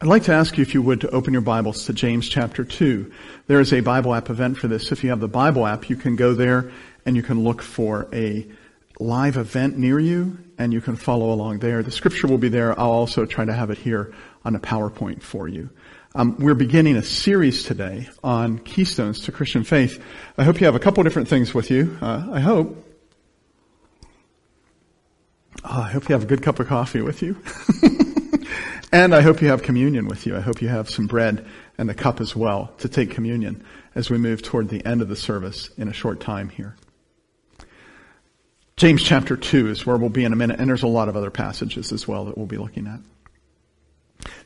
I'd like to ask you if you would to open your Bibles to James chapter 2. There is a Bible app event for this. If you have the Bible app, you can go there and you can look for a live event near you and you can follow along there. The scripture will be there. I'll also try to have it here on a PowerPoint for you. Um, we're beginning a series today on keystones to Christian faith. I hope you have a couple different things with you. Uh, I hope. Oh, I hope you have a good cup of coffee with you. And I hope you have communion with you. I hope you have some bread and a cup as well to take communion as we move toward the end of the service in a short time here. James chapter 2 is where we'll be in a minute, and there's a lot of other passages as well that we'll be looking at.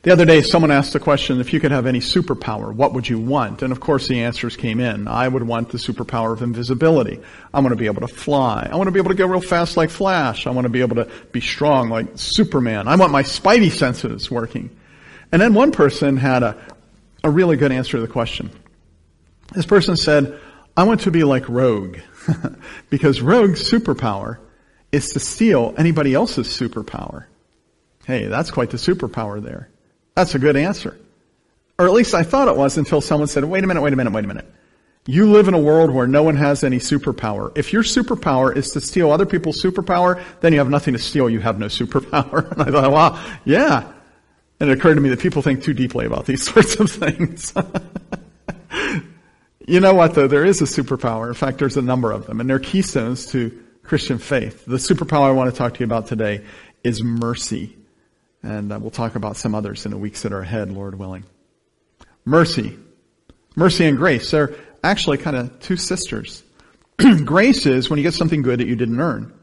The other day, someone asked the question, if you could have any superpower, what would you want? And of course the answers came in. I would want the superpower of invisibility. I want to be able to fly. I want to be able to go real fast like Flash. I want to be able to be strong like Superman. I want my spidey senses working. And then one person had a, a really good answer to the question. This person said, I want to be like Rogue. because Rogue's superpower is to steal anybody else's superpower. Hey, that's quite the superpower there. That's a good answer. Or at least I thought it was until someone said, wait a minute, wait a minute, wait a minute. You live in a world where no one has any superpower. If your superpower is to steal other people's superpower, then you have nothing to steal. You have no superpower. And I thought, wow, yeah. And it occurred to me that people think too deeply about these sorts of things. you know what though? There is a superpower. In fact, there's a number of them and they're keystones to Christian faith. The superpower I want to talk to you about today is mercy. And uh, we'll talk about some others in the weeks that are ahead, Lord willing. Mercy. Mercy and grace. They're actually kind of two sisters. grace is when you get something good that you didn't earn.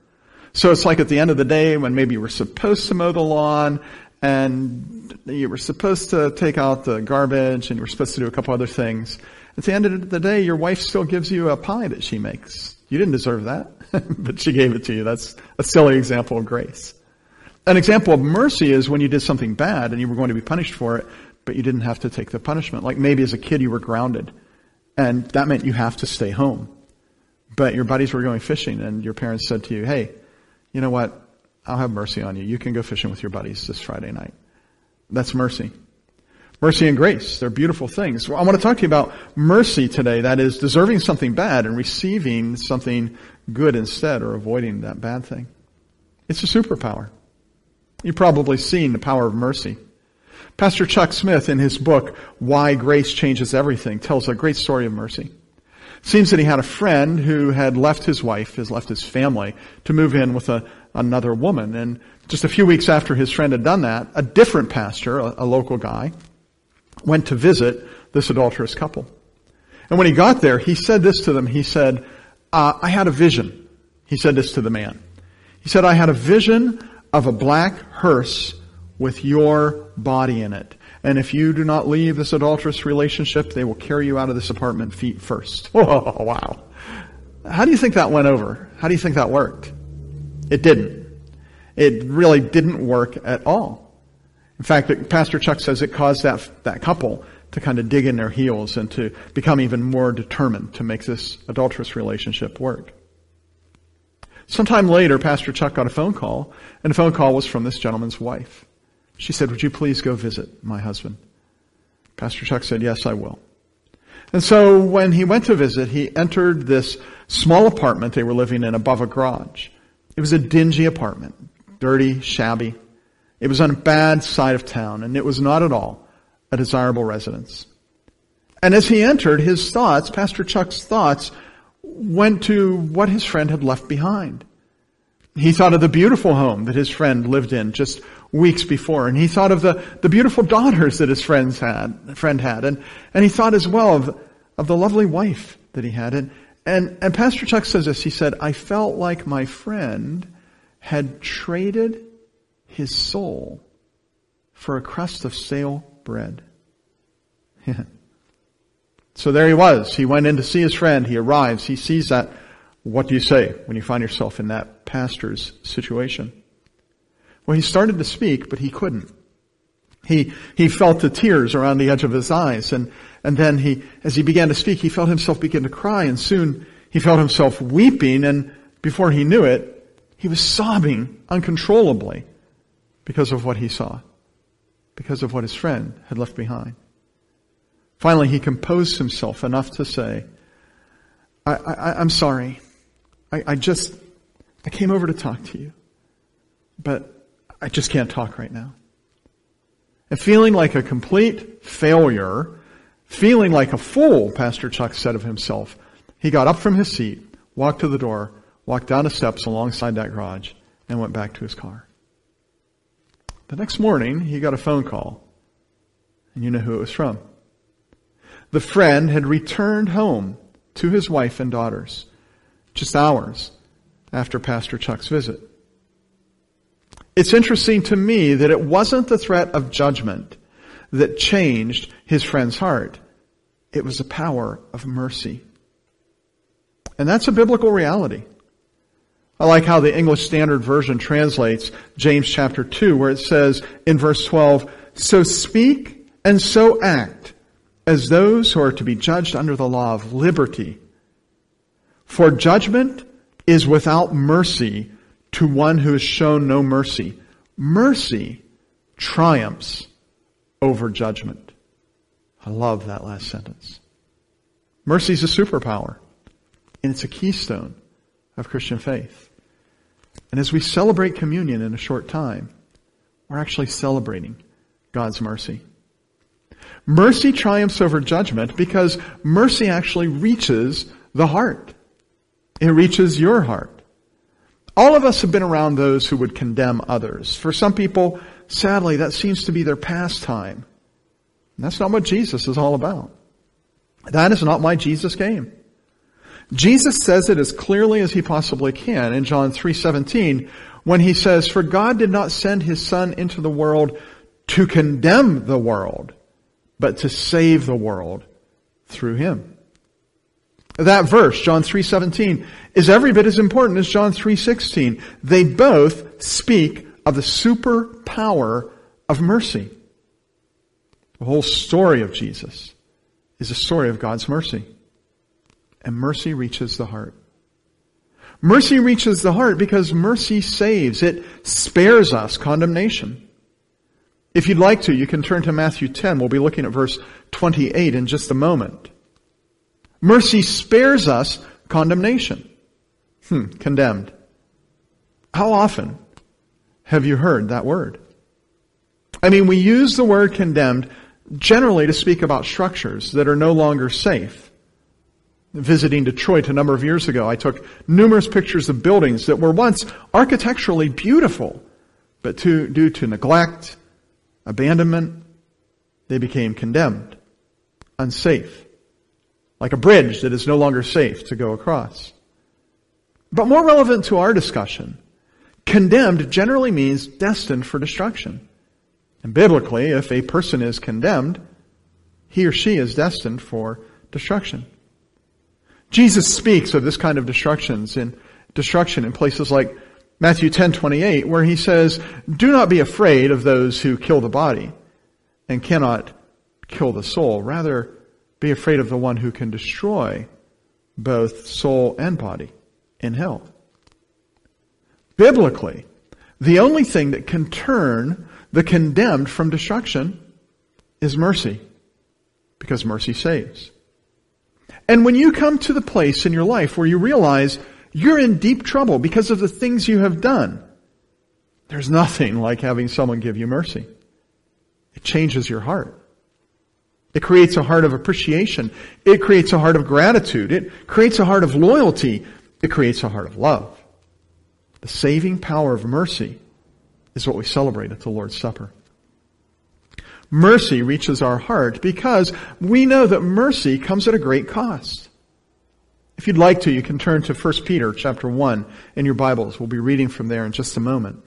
So it's like at the end of the day when maybe you were supposed to mow the lawn and you were supposed to take out the garbage and you were supposed to do a couple other things. At the end of the day, your wife still gives you a pie that she makes. You didn't deserve that, but she gave it to you. That's a silly example of grace. An example of mercy is when you did something bad and you were going to be punished for it, but you didn't have to take the punishment. Like maybe as a kid you were grounded and that meant you have to stay home. But your buddies were going fishing and your parents said to you, hey, you know what? I'll have mercy on you. You can go fishing with your buddies this Friday night. That's mercy. Mercy and grace. They're beautiful things. Well, I want to talk to you about mercy today. That is deserving something bad and receiving something good instead or avoiding that bad thing. It's a superpower. You've probably seen the power of mercy. Pastor Chuck Smith in his book, Why Grace Changes Everything, tells a great story of mercy. It seems that he had a friend who had left his wife, has left his family, to move in with a, another woman. And just a few weeks after his friend had done that, a different pastor, a, a local guy, went to visit this adulterous couple. And when he got there, he said this to them. He said, uh, I had a vision. He said this to the man. He said, I had a vision of a black hearse with your body in it. And if you do not leave this adulterous relationship, they will carry you out of this apartment feet first. Oh, wow. How do you think that went over? How do you think that worked? It didn't. It really didn't work at all. In fact, Pastor Chuck says it caused that, that couple to kind of dig in their heels and to become even more determined to make this adulterous relationship work. Sometime later, Pastor Chuck got a phone call, and the phone call was from this gentleman's wife. She said, would you please go visit my husband? Pastor Chuck said, yes, I will. And so when he went to visit, he entered this small apartment they were living in above a garage. It was a dingy apartment, dirty, shabby. It was on a bad side of town, and it was not at all a desirable residence. And as he entered, his thoughts, Pastor Chuck's thoughts, went to what his friend had left behind. He thought of the beautiful home that his friend lived in just weeks before, and he thought of the, the beautiful daughters that his friends had, friend had, and, and he thought as well of, of the lovely wife that he had. And, and, and Pastor Chuck says this, he said, I felt like my friend had traded his soul for a crust of stale bread. So there he was. He went in to see his friend. He arrives. He sees that. What do you say when you find yourself in that pastor's situation? Well, he started to speak, but he couldn't. He, he felt the tears around the edge of his eyes and, and then he, as he began to speak, he felt himself begin to cry and soon he felt himself weeping and before he knew it, he was sobbing uncontrollably because of what he saw, because of what his friend had left behind. Finally, he composed himself enough to say, I, am sorry. I, I just, I came over to talk to you, but I just can't talk right now. And feeling like a complete failure, feeling like a fool, Pastor Chuck said of himself, he got up from his seat, walked to the door, walked down the steps alongside that garage, and went back to his car. The next morning, he got a phone call, and you know who it was from. The friend had returned home to his wife and daughters just hours after Pastor Chuck's visit. It's interesting to me that it wasn't the threat of judgment that changed his friend's heart. It was the power of mercy. And that's a biblical reality. I like how the English Standard Version translates James chapter 2 where it says in verse 12, So speak and so act as those who are to be judged under the law of liberty. For judgment is without mercy to one who has shown no mercy. Mercy triumphs over judgment. I love that last sentence. Mercy is a superpower, and it's a keystone of Christian faith. And as we celebrate communion in a short time, we're actually celebrating God's mercy. Mercy triumphs over judgment because mercy actually reaches the heart. It reaches your heart. All of us have been around those who would condemn others. For some people, sadly, that seems to be their pastime. And that's not what Jesus is all about. That is not why Jesus came. Jesus says it as clearly as he possibly can in John 3:17 when he says, "For God did not send his son into the world to condemn the world, but to save the world through him." That verse, John 3:17, is every bit as important as John 3:16. They both speak of the superpower of mercy. The whole story of Jesus is a story of God's mercy. And mercy reaches the heart. Mercy reaches the heart because mercy saves. It spares us condemnation. If you'd like to, you can turn to Matthew 10. We'll be looking at verse 28 in just a moment. Mercy spares us condemnation. Hmm, condemned. How often have you heard that word? I mean, we use the word condemned generally to speak about structures that are no longer safe. Visiting Detroit a number of years ago, I took numerous pictures of buildings that were once architecturally beautiful, but to, due to neglect, abandonment, they became condemned, unsafe like a bridge that is no longer safe to go across. But more relevant to our discussion, condemned generally means destined for destruction. And biblically, if a person is condemned, he or she is destined for destruction. Jesus speaks of this kind of destructions in destruction in places like Matthew 10:28 where he says, "Do not be afraid of those who kill the body and cannot kill the soul. Rather, be afraid of the one who can destroy both soul and body in hell. Biblically, the only thing that can turn the condemned from destruction is mercy, because mercy saves. And when you come to the place in your life where you realize you're in deep trouble because of the things you have done, there's nothing like having someone give you mercy. It changes your heart. It creates a heart of appreciation. It creates a heart of gratitude. It creates a heart of loyalty. It creates a heart of love. The saving power of mercy is what we celebrate at the Lord's Supper. Mercy reaches our heart because we know that mercy comes at a great cost. If you'd like to, you can turn to 1 Peter chapter 1 in your Bibles. We'll be reading from there in just a moment.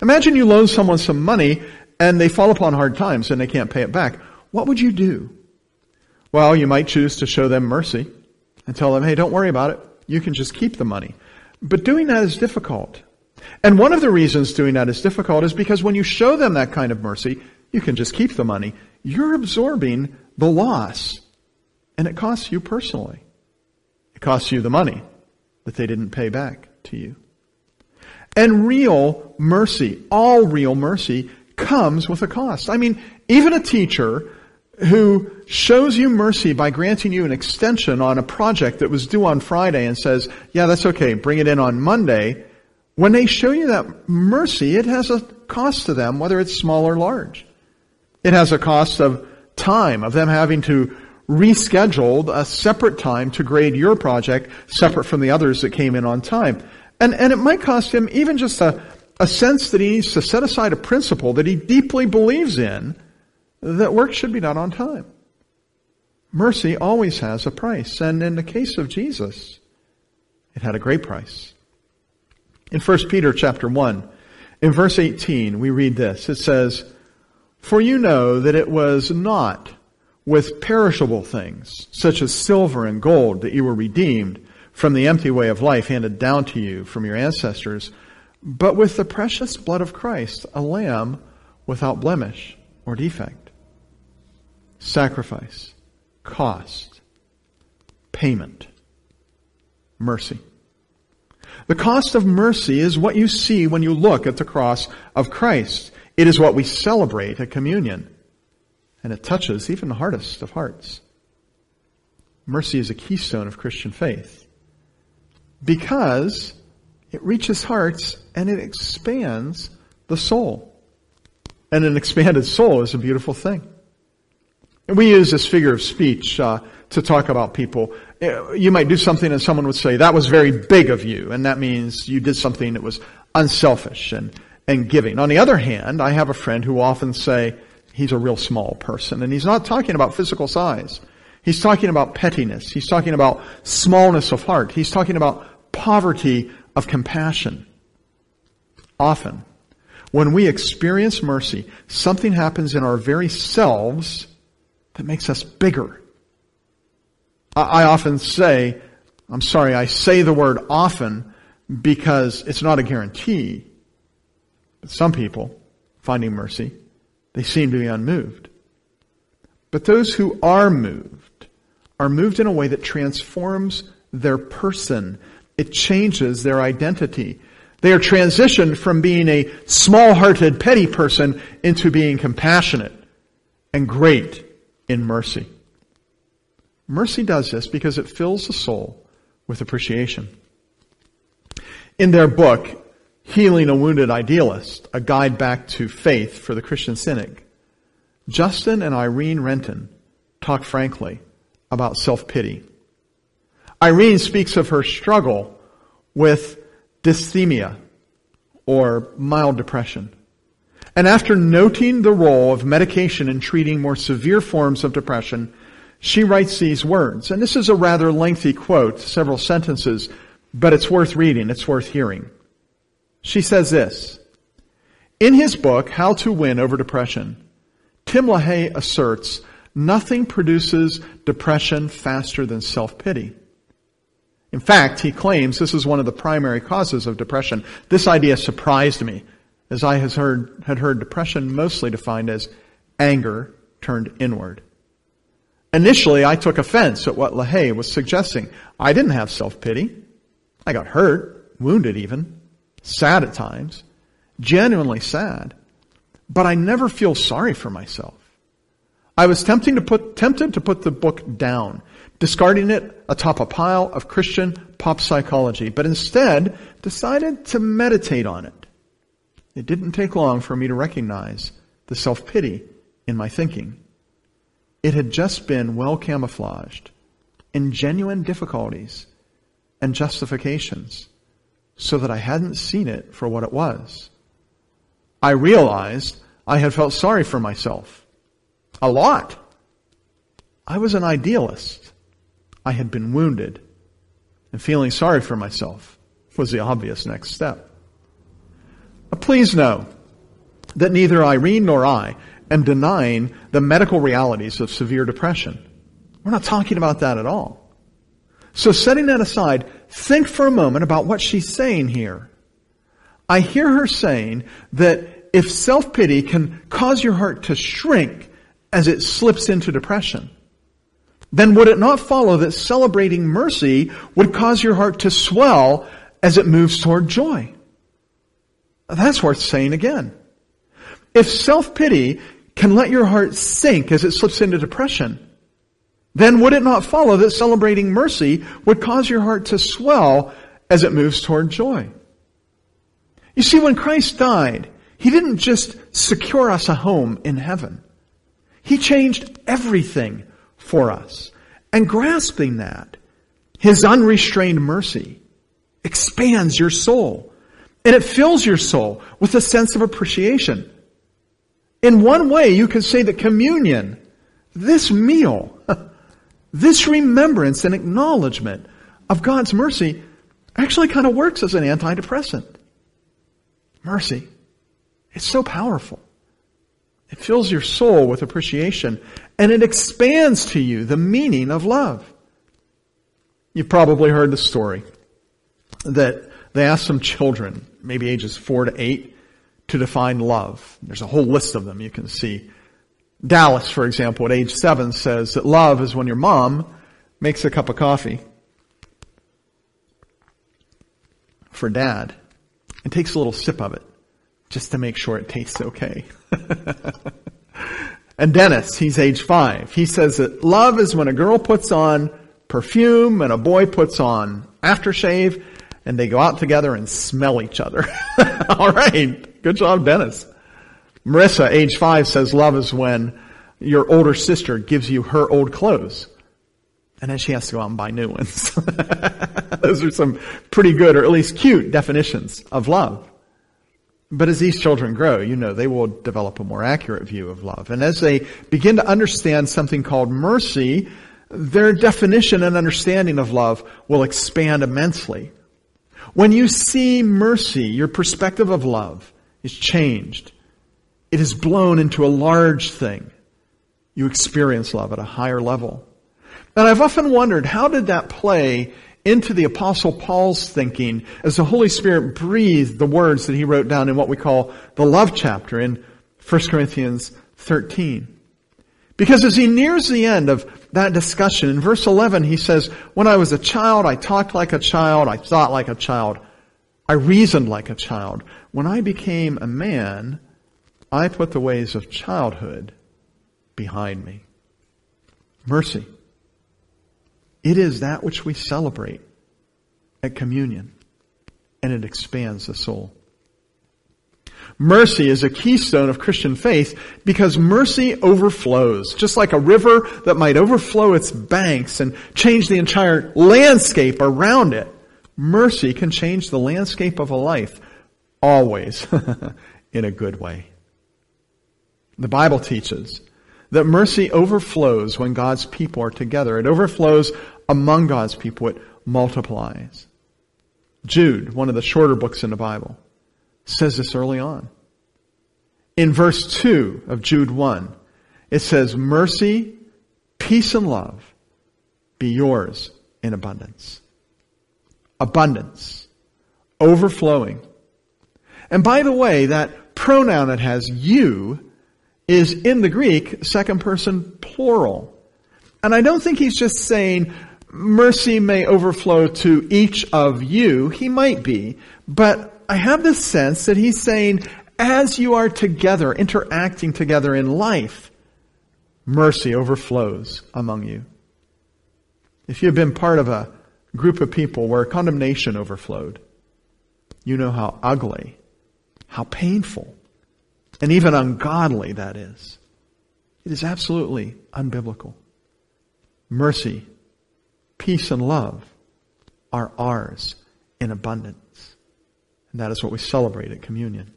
Imagine you loan someone some money and they fall upon hard times and they can't pay it back what would you do? Well, you might choose to show them mercy and tell them, hey, don't worry about it. You can just keep the money. But doing that is difficult. And one of the reasons doing that is difficult is because when you show them that kind of mercy, you can just keep the money. You're absorbing the loss. And it costs you personally. Costs you the money that they didn't pay back to you. And real mercy, all real mercy, comes with a cost. I mean, even a teacher who shows you mercy by granting you an extension on a project that was due on Friday and says, yeah, that's okay, bring it in on Monday. When they show you that mercy, it has a cost to them, whether it's small or large. It has a cost of time, of them having to reschedule a separate time to grade your project separate from the others that came in on time. And, and it might cost him even just a, a sense that he needs to set aside a principle that he deeply believes in that work should be done on time. Mercy always has a price, and in the case of Jesus, it had a great price. In 1 Peter chapter 1, in verse 18, we read this. It says, For you know that it was not with perishable things, such as silver and gold, that you were redeemed from the empty way of life handed down to you from your ancestors, but with the precious blood of Christ, a lamb without blemish or defect sacrifice, cost, payment, mercy. The cost of mercy is what you see when you look at the cross of Christ. It is what we celebrate at communion. And it touches even the hardest of hearts. Mercy is a keystone of Christian faith because it reaches hearts and it expands the soul. And an expanded soul is a beautiful thing. And we use this figure of speech uh, to talk about people. Uh, you might do something and someone would say, that was very big of you. And that means you did something that was unselfish and, and giving. On the other hand, I have a friend who often say, he's a real small person. And he's not talking about physical size. He's talking about pettiness. He's talking about smallness of heart. He's talking about poverty of compassion. Often, when we experience mercy, something happens in our very selves that makes us bigger. I often say, I'm sorry, I say the word often because it's not a guarantee. But some people, finding mercy, they seem to be unmoved. But those who are moved are moved in a way that transforms their person. It changes their identity. They are transitioned from being a small-hearted, petty person into being compassionate and great in mercy. Mercy does this because it fills the soul with appreciation. In their book, Healing a Wounded Idealist, a guide back to faith for the Christian cynic, Justin and Irene Renton talk frankly about self-pity. Irene speaks of her struggle with dysthymia or mild depression. And after noting the role of medication in treating more severe forms of depression, she writes these words. And this is a rather lengthy quote, several sentences, but it's worth reading. It's worth hearing. She says this. In his book, How to Win Over Depression, Tim LaHaye asserts nothing produces depression faster than self-pity. In fact, he claims this is one of the primary causes of depression. This idea surprised me as I has heard, had heard depression mostly defined as anger turned inward. Initially, I took offense at what LaHaye was suggesting. I didn't have self-pity. I got hurt, wounded even, sad at times, genuinely sad, but I never feel sorry for myself. I was tempting to put, tempted to put the book down, discarding it atop a pile of Christian pop psychology, but instead decided to meditate on it. It didn't take long for me to recognize the self-pity in my thinking. It had just been well camouflaged in genuine difficulties and justifications so that I hadn't seen it for what it was. I realized I had felt sorry for myself. A lot. I was an idealist. I had been wounded. And feeling sorry for myself was the obvious next step. Please know that neither Irene nor I am denying the medical realities of severe depression. We're not talking about that at all. So setting that aside, think for a moment about what she's saying here. I hear her saying that if self-pity can cause your heart to shrink as it slips into depression, then would it not follow that celebrating mercy would cause your heart to swell as it moves toward joy? That's worth saying again. If self-pity can let your heart sink as it slips into depression, then would it not follow that celebrating mercy would cause your heart to swell as it moves toward joy? You see, when Christ died, He didn't just secure us a home in heaven. He changed everything for us. And grasping that, His unrestrained mercy expands your soul. And it fills your soul with a sense of appreciation. In one way, you could say that communion, this meal, this remembrance and acknowledgement of God's mercy actually kind of works as an antidepressant. Mercy. It's so powerful. It fills your soul with appreciation and it expands to you the meaning of love. You've probably heard the story that they asked some children, maybe ages four to eight, to define love. There's a whole list of them you can see. Dallas, for example, at age seven says that love is when your mom makes a cup of coffee for dad and takes a little sip of it just to make sure it tastes okay. and Dennis, he's age five. He says that love is when a girl puts on perfume and a boy puts on aftershave and they go out together and smell each other. All right. Good job, Dennis. Marissa, age five, says love is when your older sister gives you her old clothes. And then she has to go out and buy new ones. Those are some pretty good or at least cute definitions of love. But as these children grow, you know, they will develop a more accurate view of love. And as they begin to understand something called mercy, their definition and understanding of love will expand immensely. When you see mercy, your perspective of love is changed. It is blown into a large thing. You experience love at a higher level. And I've often wondered, how did that play into the apostle Paul's thinking as the Holy Spirit breathed the words that he wrote down in what we call the love chapter in 1 Corinthians 13? Because as he nears the end of that discussion, in verse 11 he says, When I was a child, I talked like a child, I thought like a child, I reasoned like a child. When I became a man, I put the ways of childhood behind me. Mercy. It is that which we celebrate at communion, and it expands the soul. Mercy is a keystone of Christian faith because mercy overflows. Just like a river that might overflow its banks and change the entire landscape around it, mercy can change the landscape of a life always in a good way. The Bible teaches that mercy overflows when God's people are together. It overflows among God's people. It multiplies. Jude, one of the shorter books in the Bible, says this early on. In verse 2 of Jude 1, it says, Mercy, peace, and love be yours in abundance. Abundance. Overflowing. And by the way, that pronoun that has you is in the Greek second person plural. And I don't think he's just saying mercy may overflow to each of you. He might be. But I have this sense that he's saying, as you are together, interacting together in life, mercy overflows among you. If you've been part of a group of people where condemnation overflowed, you know how ugly, how painful, and even ungodly that is. It is absolutely unbiblical. Mercy, peace, and love are ours in abundance. And that is what we celebrate at communion.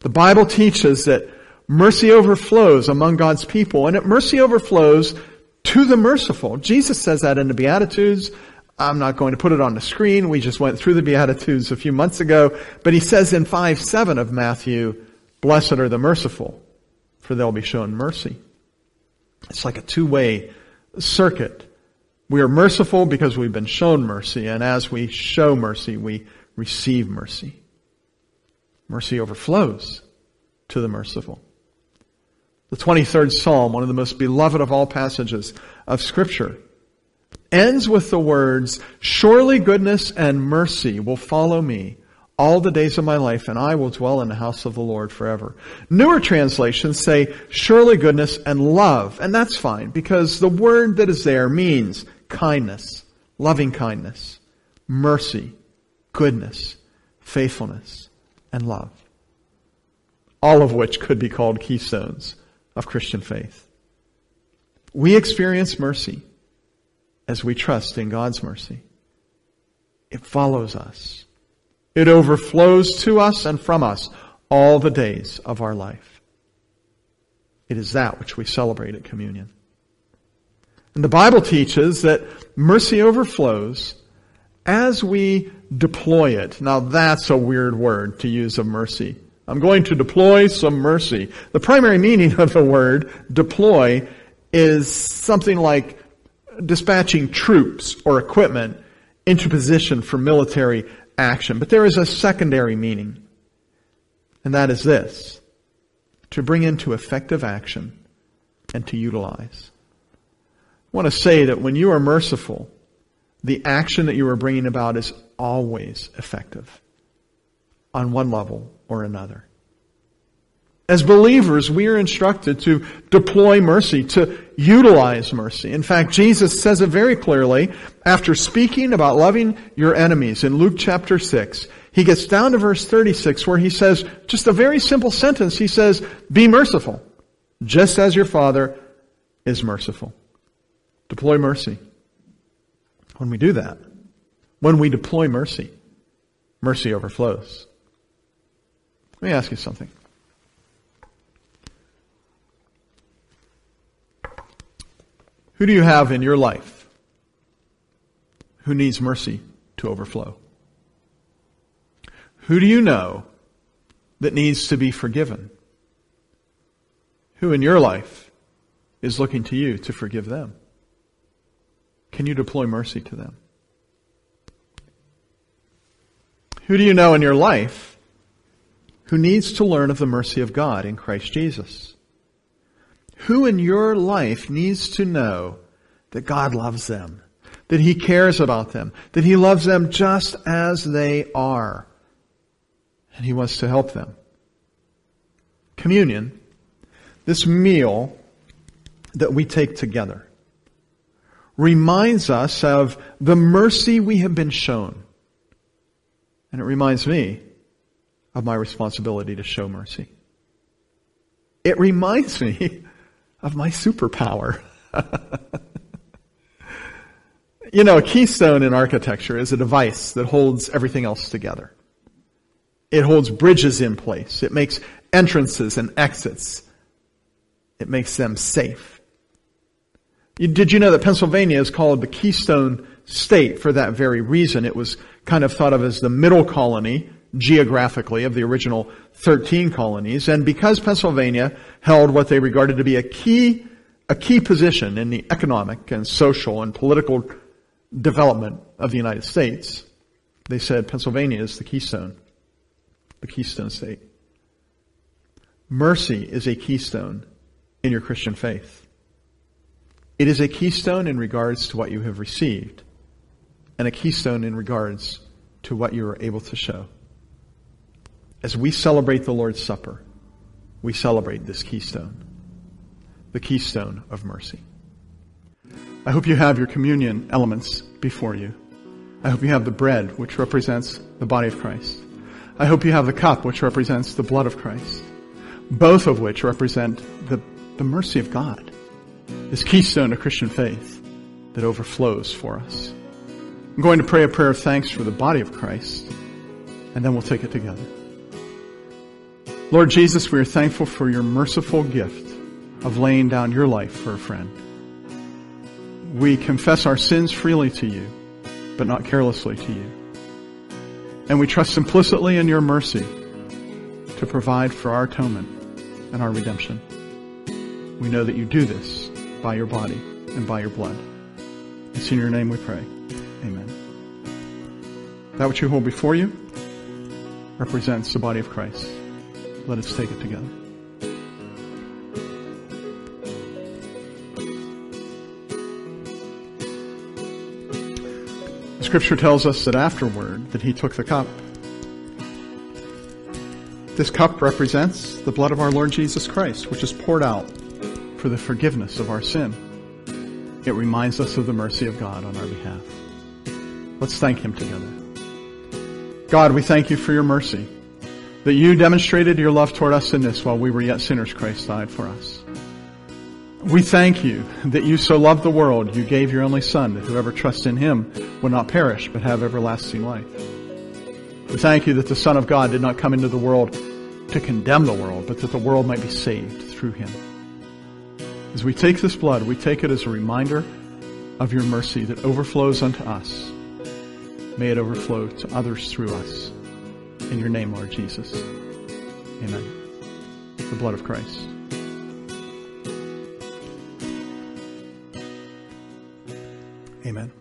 The Bible teaches that mercy overflows among God's people, and it mercy overflows to the merciful. Jesus says that in the Beatitudes. I'm not going to put it on the screen. We just went through the Beatitudes a few months ago. But he says in 5 7 of Matthew, Blessed are the merciful, for they'll be shown mercy. It's like a two way circuit. We are merciful because we've been shown mercy, and as we show mercy, we receive mercy. Mercy overflows to the merciful. The 23rd Psalm, one of the most beloved of all passages of Scripture, ends with the words, Surely goodness and mercy will follow me all the days of my life, and I will dwell in the house of the Lord forever. Newer translations say, surely goodness and love. And that's fine, because the word that is there means kindness, loving kindness, mercy, goodness, faithfulness, and love. All of which could be called keystones of Christian faith. We experience mercy as we trust in God's mercy. It follows us. It overflows to us and from us all the days of our life. It is that which we celebrate at communion. And the Bible teaches that mercy overflows as we deploy it. Now that's a weird word to use of mercy. I'm going to deploy some mercy. The primary meaning of the word deploy is something like dispatching troops or equipment into position for military action. But there is a secondary meaning, and that is this to bring into effective action and to utilize. I want to say that when you are merciful, the action that you are bringing about is always effective on one level or another. As believers, we are instructed to deploy mercy, to utilize mercy. In fact, Jesus says it very clearly after speaking about loving your enemies in Luke chapter 6. He gets down to verse 36 where he says just a very simple sentence. He says, be merciful, just as your Father is merciful. Deploy mercy. When we do that, when we deploy mercy, mercy overflows. Let me ask you something. Who do you have in your life who needs mercy to overflow? Who do you know that needs to be forgiven? Who in your life is looking to you to forgive them? Can you deploy mercy to them? Who do you know in your life who needs to learn of the mercy of God in Christ Jesus? Who in your life needs to know that God loves them, that He cares about them, that He loves them just as they are, and He wants to help them? Communion, this meal that we take together, reminds us of the mercy we have been shown. And it reminds me of my responsibility to show mercy. It reminds me of my superpower. you know, a keystone in architecture is a device that holds everything else together. It holds bridges in place. It makes entrances and exits. It makes them safe. Did you know that Pennsylvania is called the Keystone State for that very reason? It was kind of thought of as the middle colony geographically of the original 13 colonies. And because Pennsylvania held what they regarded to be a key, a key position in the economic and social and political development of the United States, they said Pennsylvania is the keystone, the keystone state. Mercy is a keystone in your Christian faith. It is a keystone in regards to what you have received and a keystone in regards to what you are able to show as we celebrate the Lord's Supper, we celebrate this keystone, the keystone of mercy. I hope you have your communion elements before you. I hope you have the bread, which represents the body of Christ. I hope you have the cup, which represents the blood of Christ. Both of which represent the, the mercy of God, this keystone of Christian faith that overflows for us. I'm going to pray a prayer of thanks for the body of Christ, and then we'll take it together. Lord Jesus, we are thankful for your merciful gift of laying down your life for a friend. We confess our sins freely to you, but not carelessly to you. And we trust implicitly in your mercy to provide for our atonement and our redemption. We know that you do this by your body and by your blood. It's in your name we pray. Amen. That which you hold before you represents the body of Christ. Let us take it together. Scripture tells us that afterward that he took the cup This cup represents the blood of our Lord Jesus Christ, which is poured out for the forgiveness of our sin. It reminds us of the mercy of God on our behalf. Let's thank Him together. God, we thank you for your mercy, that you demonstrated your love toward us in this while we were yet sinners, Christ died for us. We thank you that you so loved the world, you gave your only Son, that whoever trusts in him would not perish, but have everlasting life. We thank you that the Son of God did not come into the world to condemn the world, but that the world might be saved through him. As we take this blood, we take it as a reminder of your mercy that overflows unto us. May it overflow to others through us. In your name, Lord Jesus. Amen. The blood of Christ. Amen.